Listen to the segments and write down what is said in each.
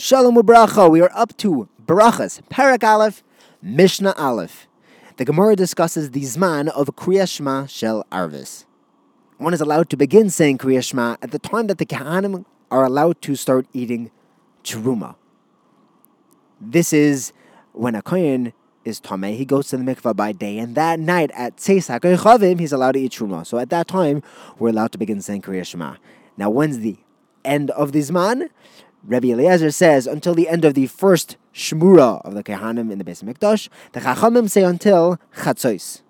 Shalom ubracha. We are up to Brachos, Parak Aleph, Mishnah Aleph. The Gemara discusses the Zman of Kriya Shema Shel Arvis. One is allowed to begin saying Kriya Shema at the time that the Kahanim are allowed to start eating Truma. This is when a Kohen is Tomei, he goes to the mikvah by day, and that night at Tzeis HaKoychavim, he's allowed to eat Truma. So at that time, we're allowed to begin saying Kriya Shema. Now, when's the end of the Zman? Rabbi Eliezer says until the end of the first Shmura of the Kehanim in the Beis Mikdash. The Chachamim say until Chatzos.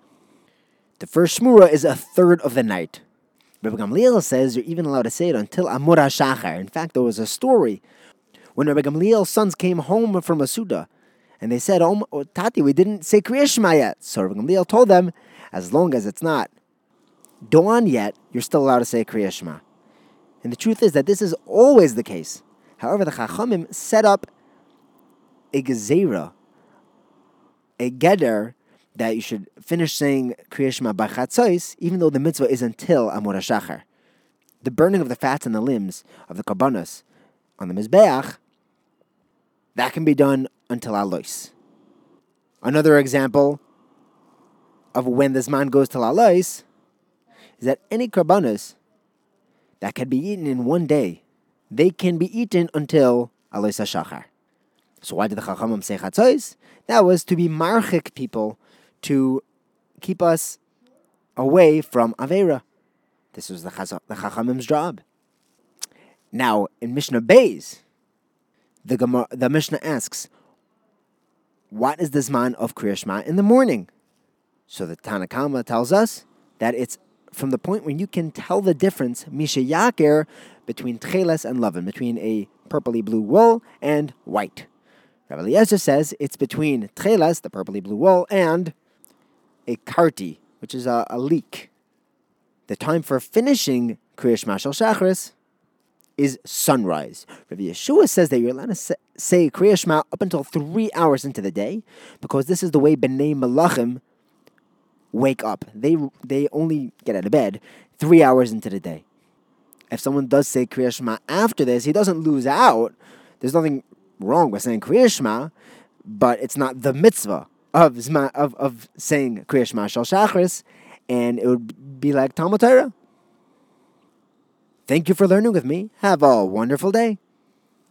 The first Shmura is a third of the night. Rabbi Gamliel says you're even allowed to say it until Amud HaShachar. In fact, there was a story when Rabbi Gamliel's sons came home from a Suda, and they said, oh, oh, Tati, we didn't say Kriya Shema yet. So Rabbi Gamliel told them, as long as it's not dawn yet, you're still allowed to say Kriya Shema. And the truth is that this is always the case. However, the Chachamim set up a gezerah, a geder, that you should finish saying Kriya Shema by Chatzos, even though the mitzvah is until Amud HaShachar. The burning of the fats and the limbs of the karbanos on the Mizbeach, that can be done until Alois. Another example of when this man goes to Alois is that any karbanos that can be eaten in one day they can be eaten until Alois Shachar. So why did the Chachamim say Chatzos? That was to be marchik people, to keep us away from Avera. This was the, Chaz- the Chachamim's job. Now, in Mishnah Bays, the, Gemara, the Mishnah asks, what is the Zman of Kriya in the morning? So the Tanakama tells us that it's from the point when you can tell the difference, Misha Yaker, between techeles and Lovin, between a purpley blue wool and white. Rabbi Eliezer says it's between techeles, the purpley blue wool, and a Karti, which is a, a leek. The time for finishing Kriyash Mashal Shachris is sunrise. Rabbi Yehoshua says that you're allowed to say Kriyash Ma up until three hours into the day, because this is the way Bnei Malachim wake up. They they only get out of bed three hours into the day. If someone does say Kriya Shema after this, he doesn't lose out. There's nothing wrong with saying Kriya Shema, but it's not the mitzvah of Zma, of, of saying Kriya Shema Shal Shachris, and it would be like Talmud Torah. Thank you for learning with me. Have a wonderful day.